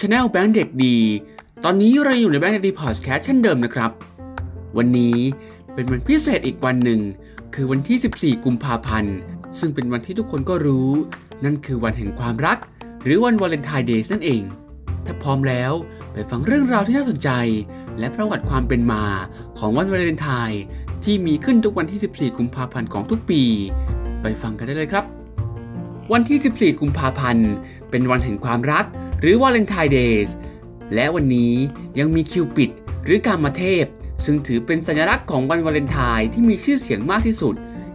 channel แบงค์เด็กดี ตอนนี้เราอยู่ในแบงค์เด็กดีพอดแคสต์เช่นเดิมนะครับ วันนี้เป็นวันพิเศษอีกวันหนึ่ง คือวันที่ 14 กุมภาพันธ์ ซึ่งเป็นวันที่ทุกคนก็รู้ นั่นคือวันแห่งความรัก หรือวัน Valentine's Day นั่นเอง ถ้าพร้อมแล้วไปฟังเรื่องราวที่น่าสนใจ และประวัติความเป็นมาของวันวาเลนไทน์ที่มีขึ้นทุกวันที่ 14 กุมภาพันธ์ของทุกปี ไปฟังกันได้เลยครับวันที่ 14 กุมภาพันธ์ เป็นวันแห่งความรัก หรือ Valentine's Day และวันนี้ยังมีคิวปิดหรือกามเทพ ซึ่งถือเป็นสัญลักษณ์ของวันวาเลนไทน์ที่มีชื่อเสียงมากที่สุด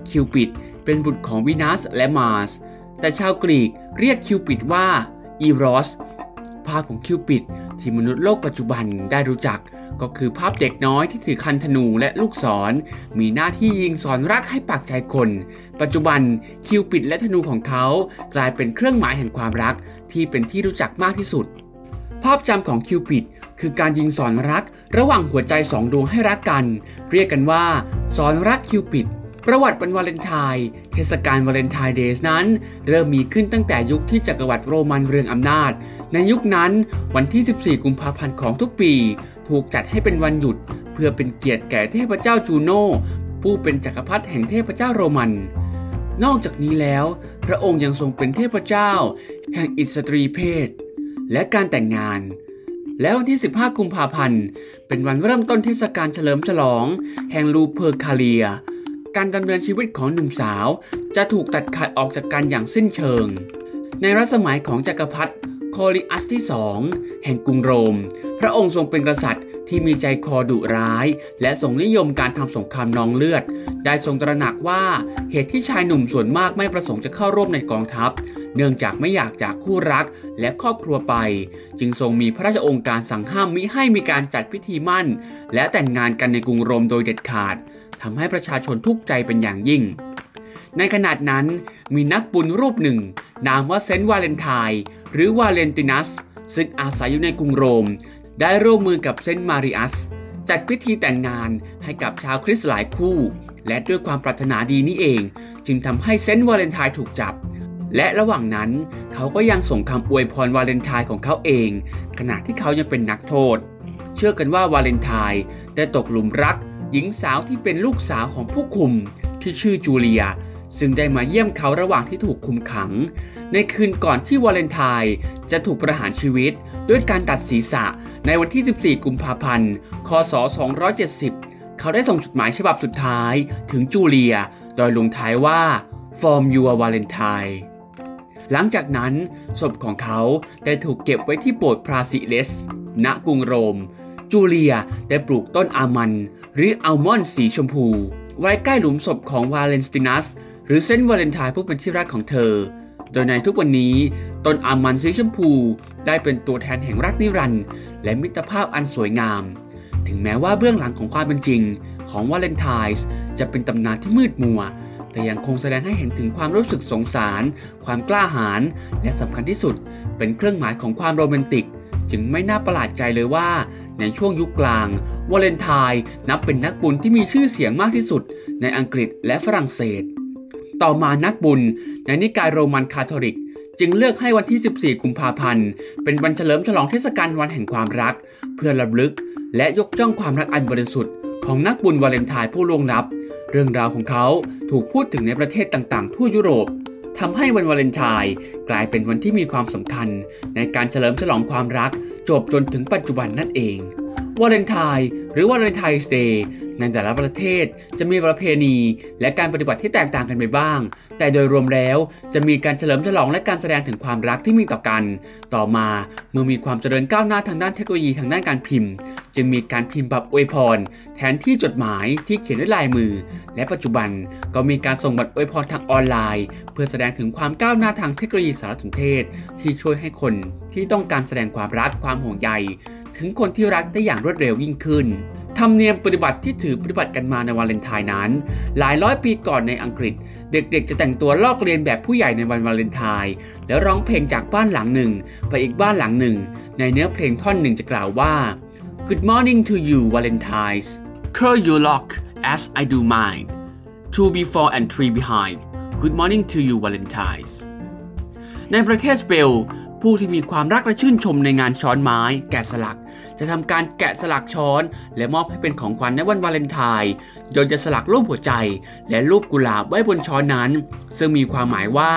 คิวปิดเป็นบุตรของวีนัสและมาร์สแต่ชาวกรีกเรียกคิวปิดว่าอีรอส ภาพของคิวปิดที่มนุษย์โลกปัจจุบันได้รู้จัก ก็คือภาพเด็กน้อยที่ถือคันธนูและลูกศร มีหน้าที่ยิงสอนรักให้ปากใจคน ปัจจุบันคิวปิดและธนูของเขากลายเป็นเครื่องหมายแห่งความรักที่เป็นที่รู้จักมากที่สุด ภาพจำของคิวปิดคือการยิงสอนรักระหว่างหัวใจสองดวงให้รักกัน เรียกกันว่าสอนรักคิวปิด ประวัติวันวาเลนไทน์เทศกาลวาเลนไทน์เดย์นั้น เริ่มมีขึ้นตั้งแต่ยุคที่จักรวรรดิโรมันเรืองอำนาจ ในยุคนั้นวันที่ 14 กุมภาพันธ์ของทุกปี ถูกจัดให้เป็นวันหยุด เพื่อเป็นเกียรติแก่เทพเจ้าจูโน่ผู้เป็นจักรพรรดิแห่งเทพเจ้าโรมัน นอกจากนี้แล้ว พระองค์ยังทรงเป็นเทพเจ้า แห่งอิสตรีเพศ และการแต่งงานแล้ววันที่ 15 กุมภาพันธ์ เป็นวันเริ่มต้นเทศกาลเฉลิมฉลอง แห่งลูเพอร์คาเลีย การดำเนินชีวิตของหนุ่มสาว จะถูกตัดขาดออกจากกันอย่างสิ้นเชิง ในรัชสมัยของจักรพรรดิโคลิอัสที่สองแห่งกรุงโรม พระองค์ทรงเป็นกษัตริย์ที่มีใจคอดุร้าย และทรงนิยมการทำสงครามนองเลือด ได้ทรงตระหนักว่าเหตุที่ชายหนุ่มส่วนมากไม่ประสงค์จะเข้าร่วมในกองทัพ เนื่องจากไม่อยากจากคู่รักและครอบครัวไป จึงทรงมีพระราชองค์การสั่งห้ามมิให้มีการจัดพิธีมั่น และแต่งงานกันในกรุงโรมโดยเด็ดขาด ทำให้ประชาชนทุกข์ใจเป็นอย่างยิ่ง ในขณะนั้นมีนักบุญรูปหนึ่ง นามว่าเซนต์วาเลนไทน์หรือวาเลนตินัส ซึ่งอาศัยอยู่ในกรุงโรม ได้ร่วมมือกับเซนต์มาริอัส จัดพิธีแต่งงานให้กับชาวคริสต์หลายคู่ และด้วยความปรารถนาดีนี้เอง จึงทำให้เซนต์วาเลนไทน์ถูกจับและระหว่างนั้นเขาก็ยังส่งคำอวยพรวาเลนไทน์ของเขาเอง ขณะที่เขายังเป็นนักโทษ เชื่อกันว่าวาเลนไทน์ได้ตกหลุมรัก หญิงสาวที่เป็นลูกสาวของผู้คุมที่ชื่อจูเลีย ซึ่งได้มาเยี่ยมเขาระหว่างที่ถูกคุมขัง ในคืนก่อนที่วาเลนไทน์จะถูกประหารชีวิต ด้วยการตัดศีรษะในวันที่ 14 กุมภาพันธ์ คศ 270 เขาได้ส่งจดหมายฉบับสุดท้ายถึงจูเลีย โดยลงท้ายว่า From your Valentine หลังจากนั้นศพของเขาได้ถูกเก็บไว้ที่โบสถ์พราซิเลส ณกรุงโรม จูเลียได้ปลูกต้นอามัน หรืออัลมอนด์สีชมพู ไว้ใกล้หลุมศพของวาเลนตินัส หรือเซนต์วาเลนไทน์ผู้เป็นที่รักของเธอ โดยในทุกวันนี้ ต้นอามันสีชมพู ได้เป็นตัวแทนแห่งรักนิรันดร์และมิตรภาพอันสวยงาม ถึงแม้ว่าเบื้องหลังของความเป็นจริง ของวาเลนไทน์จะเป็นตำนานที่มืดมัวแต่ยังคงแสดงให้เห็นถึงความรู้สึกสงสาร ความกล้าหาญ และสำคัญที่สุด เป็นเครื่องหมายของความโรแมนติก จึงไม่น่าประหลาดใจเลยว่า ในช่วงยุคกลาง วาเลนไทน์นับเป็นนักบุญที่มีชื่อเสียงมากที่สุดในอังกฤษและฝรั่งเศส ต่อมานักบุญในนิกายโรมันคาทอลิก จึงเลือกให้วันที่ 14 กุมภาพันธ์ เป็นวันเฉลิมฉลองเทศกาลวันแห่งความรัก เพื่อระลึก และยกย่องความรักอันบริสุทธิ์ของนักบุญวาเลนไทน์ผู้ล่วงลับ เรื่องราวของเขาถูกพูดถึงในประเทศต่างๆ ทั่วยุโรป ทำให้วันวาเลนไทน์กลายเป็นวันที่มีความสำคัญในการเฉลิมฉลองความรักจบจนถึงปัจจุบันนั่นเอง วาเลนไทน์หรือวาเลนไทน์สเดย์ในแต่ละประเทศจะมีประเพณี และการปฏิบัติที่แตกต่างกันไปบ้าง แต่โดยรวมแล้วจะมีการเฉลิมฉลองและการแสดงถึงความรักที่มีต่อกัน ต่อมาเมื่อมีความเจริญก้าวหน้าทางด้านเทคโนโลยีทางด้านการพิมพ์ จึงมีการพิมพ์แบบอวยพร แทนที่จดหมายที่เขียนด้วยลายมือ และปัจจุบันก็มีการส่งบัตรอวยพรทางออนไลน์ เพื่อแสดงถึงความก้าวหน้าทางเทคโนโลยีสารสนเทศ ที่ช่วยให้คนที่ต้องการแสดงความรักความห่วงใย ถึงคนที่รักได้อย่างรวดเร็วยิ่งขึ้น ธรรมเนียมปฏิบัติที่ถือปฏิบัติกันมาในวาเลนไทน์นั้น หลายร้อยปีก่อนในอังกฤษ เด็กๆ จะแต่งตัวลอกเลียนแบบผู้ใหญ่ในวันวาเลนไทน์แล้วร้องเพลงจากบ้านหลังหนึ่ง ไปอีกบ้านหลังหนึ่ง ในเนื้อเพลงท่อนหนึ่งจะกล่าวว่า Good morning to you Valentines curl your lock as I do mine two before and three behind Good morning to you Valentines ในประเทศสเปน ผู้ที่มีความรักและชื่นชมในงานช้อนไม้ แกะสลัก จะทำการแกะสลักช้อน และมอบให้เป็นของขวัญในวันวาเลนไทน์โดยจะสลักรูปหัวใจ และรูปกุหลาบไว้บนช้อนนั้น ซึ่งมีความหมายว่า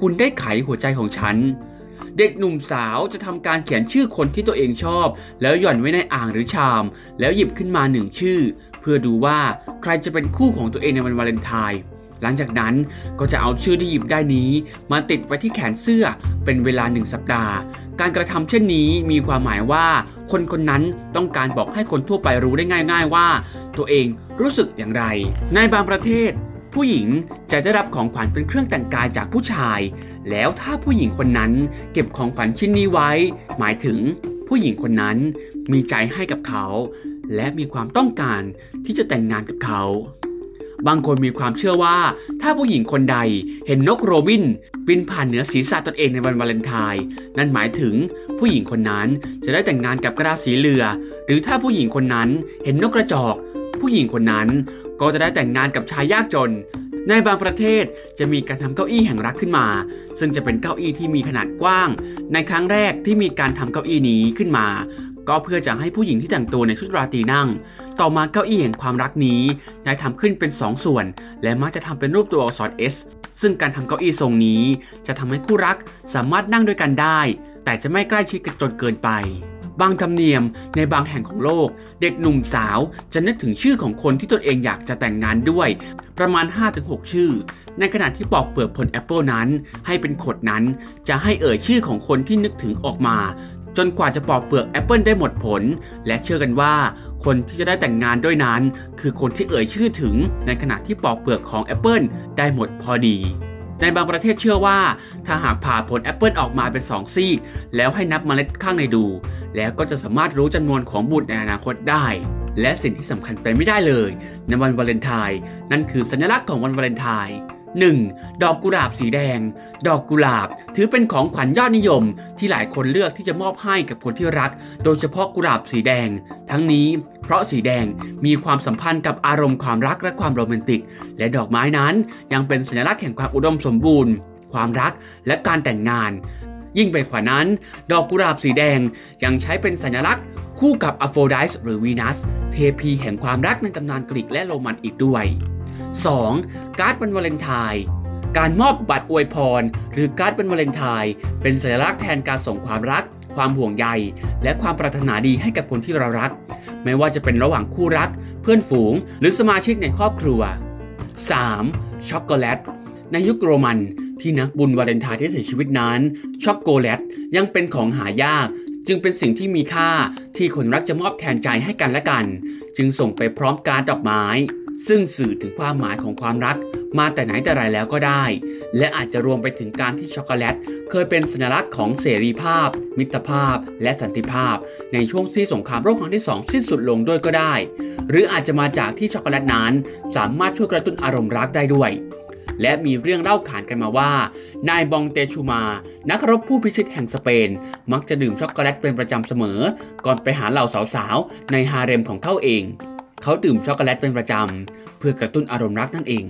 คุณได้ไขหัวใจของฉันเด็กหนุ่มสาวจะทำการเขียนชื่อคนที่ตัวเองชอบ แล้วหย่อนไว้ในอ่างหรือชาม แล้วหยิบขึ้นมาหนึ่งชื่อ เพื่อดูว่าใครจะเป็นคู่ของตัวเองในวันวาเลนไทน์ หลังจากนั้นก็จะเอาชื่อที่หยิบได้นี้ มาติดไว้ที่แขนเสื้อเป็นเวลาหนึ่งสัปดาห์ การกระทำเช่นนี้มีความหมายว่า คนคนนั้นต้องการบอกให้คนทั่วไปรู้ได้ง่าย ๆ ว่า ตัวเองรู้สึกอย่างไร ในบางประเทศ ผู้หญิงจะได้รับของขวัญเป็นเครื่องแต่งกายจากผู้ชาย แล้วถ้าผู้หญิงคนนั้นเก็บของขวัญชิ้นนี้ไว้ หมายถึงผู้หญิงคนนั้นมีใจให้กับเขา และมีความต้องการที่จะแต่งงานกับเขา บางคนมีความเชื่อว่า ถ้าผู้หญิงคนใดเห็นนกโรบินบินผ่านเหนือศีรษะตนเองในวันวาเลนไทน์นั่นหมายถึงผู้หญิงคนนั้นจะได้แต่งงานกับกระสีเรือ หรือถ้าผู้หญิงคนนั้นเห็นนกกระจอก ผู้หญิงคนนั้นก็จะได้แต่งงานกับชายยากจนในบางประเทศจะมีการทำเก้าอี้แห่งรักขึ้นมา ซึ่งจะเป็นเก้าอี้ที่มีขนาดกว้าง ในครั้งแรกที่มีการทำเก้าอี้นี้ขึ้นมา ก็เพื่อจะให้ผู้หญิงที่แต่งตัวในชุดราตรีนั่ง ต่อมาเก้าอี้แห่งความรักนี้ได้ทำขึ้นเป็น 2 ส่วน และมักจะทำเป็นรูปตัวอักษร S ซึ่งการทำเก้าอี้ทรงนี้ จะทำให้คู่รักสามารถนั่งด้วยกันได้ แต่จะไม่ใกล้ชิดกันจนเกินไป บางธรรมเนียมในบางแห่งของโลก เด็กหนุ่มสาวจะนึกถึงชื่อของคนที่ตนเองอยากจะแต่งงานด้วย ประมาณ 5-6 ชื่อ ในขณะที่ปอกเปลือกผลแอปเปิลนั้น ให้เป็นขดนั้น จะให้เอ่ยชื่อของคนที่นึกถึงออกมา จนกว่าจะปอกเปลือกแอปเปิลได้หมดผล และเชื่อกันว่า คนที่จะได้แต่งงานด้วยนั้น คือคนที่เอ่ยชื่อถึงในขณะที่ปอกเปลือกของแอปเปิลได้หมดพอดีในบางประเทศเชื่อว่า ถ้าหากผ่าผลแอปเปิลออกมาเป็น 2 ซีก แล้วให้นับเมล็ดข้างในดู แล้วก็จะสามารถรู้จำนวนของบุตรในอนาคตได้ และสิ่งที่สำคัญไปไม่ได้เลย ในวันวาเลนไทน์นั่นคือสัญลักษณ์ของวันวาเลนไทน์ 1. ดอกกุหลาบสีแดง ดอกกุหลาบ ถือเป็นของขวัญยอดนิยม ที่หลายคนเลือกที่จะมอบให้กับคนที่รัก โดยเฉพาะกุหลาบสีแดง ทั้งนี้เพราะสีแดงมีความสัมพันธ์กับอารมณ์ความรักและความโรแมนติก และดอกไม้นั้นยังเป็นสัญลักษณ์แห่งความอุดมสมบูรณ์ ความรักและการแต่งงาน ยิ่งไปกว่านั้น ดอกกุหลาบสีแดงยังใช้เป็นสัญลักษณ์ คู่กับอโฟรไดท์หรือวีนัส เทพีแห่งความรักในตำนานกรีกและโรมันอีกด้วย 2. การ์ดวันวาเลนไทน์การมอบบัตรอวยพร หรือการ์ดวันวาเลนไทน์เป็นสัญลักษณ์แทนการส่งความรัก ความห่วงใย และความปรารถนาดีให้กับคนที่เรารัก ไม่ว่าจะเป็นระหว่างคู่รัก เพื่อนฝูง หรือสมาชิกในครอบครัว 3. ช็อกโกแลตในยุคโรมันที่นักบุญวาเลนไทน์ที่เสียชีวิตนั้น ช็อกโกแลตยังเป็นของหายาก จึงเป็นสิ่งที่มีค่าที่คนรักจะมอบแทนใจให้กันและกัน จึงส่งไปพร้อมการดอกไม้ ซึ่งสื่อถึงความหมายของความรัก มาแต่ไหนแต่ไรแล้วก็ได้ และอาจจะรวมไปถึงการที่ช็อกโกแลต เคยเป็นสัญลักษณ์ของเสรีภาพ มิตรภาพ และสันติภาพ ในช่วงที่สงครามโลกครั้งที่2สิ้นสุดลงด้วยก็ได้ หรืออาจจะมาจากที่ช็อกโกแลตนั้น สามารถช่วยกระตุ้นอารมณ์รักได้ด้วยและมีเรื่องเล่าขานกันมาว่า นายมองเตซูมา นักรบผู้พิชิตแห่งสเปน มักจะดื่มช็อกโกแลตเป็นประจำเสมอ ก่อนไปหาเหล่าสาวๆ ในฮาเร็มของเขาเอง เขาดื่มช็อกโกแลตเป็นประจำ เพื่อกระตุ้นอารมณ์รักนั่นเอง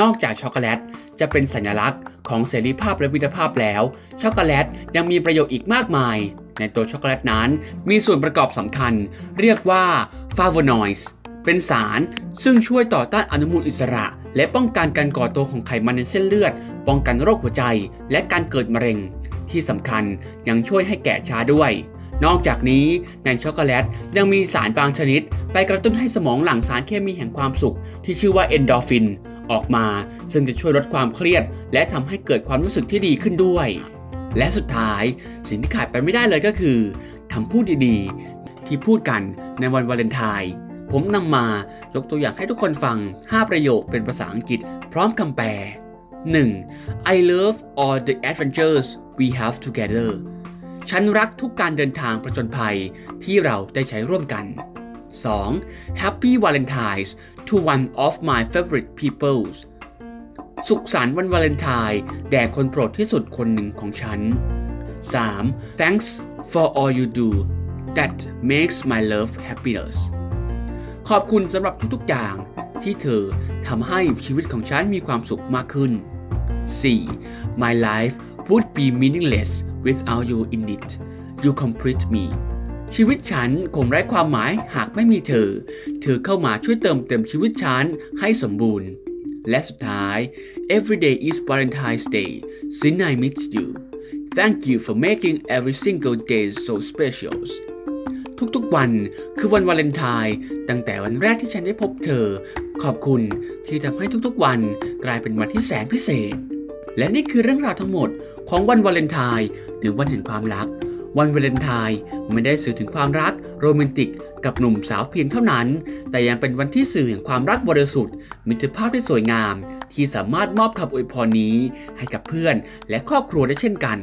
นอกจากช็อกโกแลตจะเป็นสัญลักษณ์ของเสรีภาพและมิตรภาพแล้ว ช็อกโกแลตยังมีประโยชน์อีกมากมาย ในตัวช็อกโกแลตนั้นมีส่วนประกอบสำคัญ เรียกว่า flavonoids เป็นสารซึ่งช่วยต่อต้านอนุมูลอิสระ และป้องกันการก่อตัวของไขมันในเส้นเลือด ป้องกันโรคหัวใจ และการเกิดมะเร็ง ที่สำคัญยังช่วยให้แก่ช้าด้วย นอกจากนี้ในช็อกโกแลตยังมีสารบางชนิด ไปกระตุ้นให้สมองหลั่งสารเคมีแห่งความสุข ที่ชื่อว่าเอนโดรฟิน ออกมา ซึ่งจะช่วยลดความเครียด และทำให้เกิดความรู้สึกที่ดีขึ้นด้วย และสุดท้าย สิ่งที่ขาดไปไม่ได้เลยก็คือคำพูดดีๆ ที่พูดกันในวันวาเลนไทน์ผมนำมายกตัวอย่างให้ทุกคนฟัง 5 ประโยคเป็นภาษาอังกฤษ พร้อมคำแปล 1. I love all the adventures we have together ฉันรักทุกการเดินทางประจนภัยที่เราได้ใช้ร่วมกัน 2. Happy Valentine's to one of my favorite people สุขสันต์วันวาเลนไทน์แด่คนโปรดที่สุดคนหนึ่งของฉัน 3. Thanks for all you do that makes my love happiness ขอบคุณสำหรับทุกๆอย่างที่เธอทำให้ชีวิตของฉันมีความสุขมากขึ้น 4. My life would be meaningless without you in it you complete me ชีวิตฉันคงไร้ความหมายหากไม่มีเธอ เธอเข้ามาช่วยเติมเต็มชีวิตฉันให้สมบูรณ์ และสุดท้าย every day is Valentine's Day since I met you thank you for making every single day so special ทุกๆวันคือวันวาเลนไทน์ตั้งแต่วันแรกที่ฉันได้พบเธอ ขอบคุณที่ทำให้ทุกๆวันกลายเป็นวันที่แสนพิเศษ และนี่คือเรื่องราวทั้งหมดของวันวาเลนไทน์หรือวันแห่งความรัก วันวาเลนไทน์ไม่ได้สื่อถึงความรักโรแมนติกกับหนุ่มสาวเพียงเท่านั้น แต่ยังเป็นวันที่สื่อแห่งความรักบริสุทธิ์มิตรภาพที่สวยงาม ที่สามารถมอบคำอวยพรนี้ ให้กับเพื่อนและครอบครัวได้เช่นกัน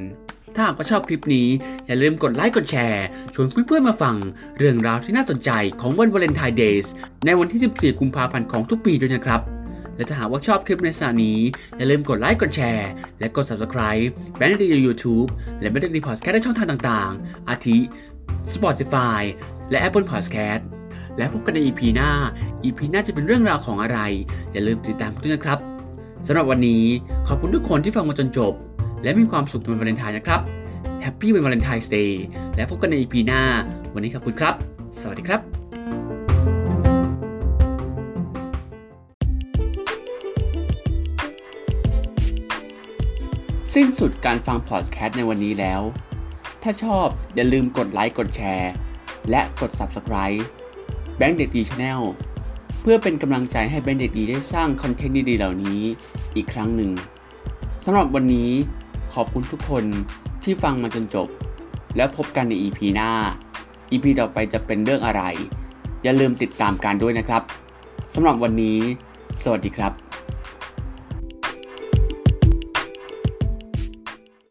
ถ้าหากว่าชอบคลิปนี้ อย่าลืมกดไลค์กดแชร์ชวนเพื่อนๆมาฟัง เรื่องราวที่น่าสนใจของวันวาเลนไทน์ Day ในวันที่ 14 กุมภาพันธ์ของทุกปีด้วยนะครับ และถ้าหากว่าชอบคลิปในสไตล์นี้ อย่าลืมกดไลค์กดแชร์ และกด subscribe แบนด์ดียูทูบและแบงค์เด็กดีพอดแคสต์ในช่องทางต่างๆ อาทิ Spotify และ Apple Podcast และพบกันใน EP หน้า EP หน้าจะเป็นเรื่องราวของอะไร อย่าลืมติดตามกันด้วยนะครับสำหรับวันนี้ขอบคุณทุกคนที่ฟังมาจนจบ และมีความสุขในวันวาเลนไทน์นะครับ Happy วันวาเลนไทน์ Day และพบกันใน EP หน้า วันนี้ขอบคุณครับ สวัสดีครับ สิ้นสุดการฟังพอดแคสต์ในวันนี้แล้ว ถ้าชอบอย่าลืมกดไลค์กดแชร์ และกด Subscribe แบงค์เด็กดี Channel เพื่อเป็นกำลังใจให้แบงค์เด็กดีได้สร้างคอนเทนต์ดีๆเหล่านี้อีกครั้งหนึ่งสำหรับวันนี้ขอบคุณทุกคนที่ฟังมาจนจบ แล้วพบกันใน EP หน้า EP ต่อไปจะเป็นเรื่องอะไร อย่าลืมติดตามกันด้วยนะครับสำหรับวันนี้ สวัสดีครับ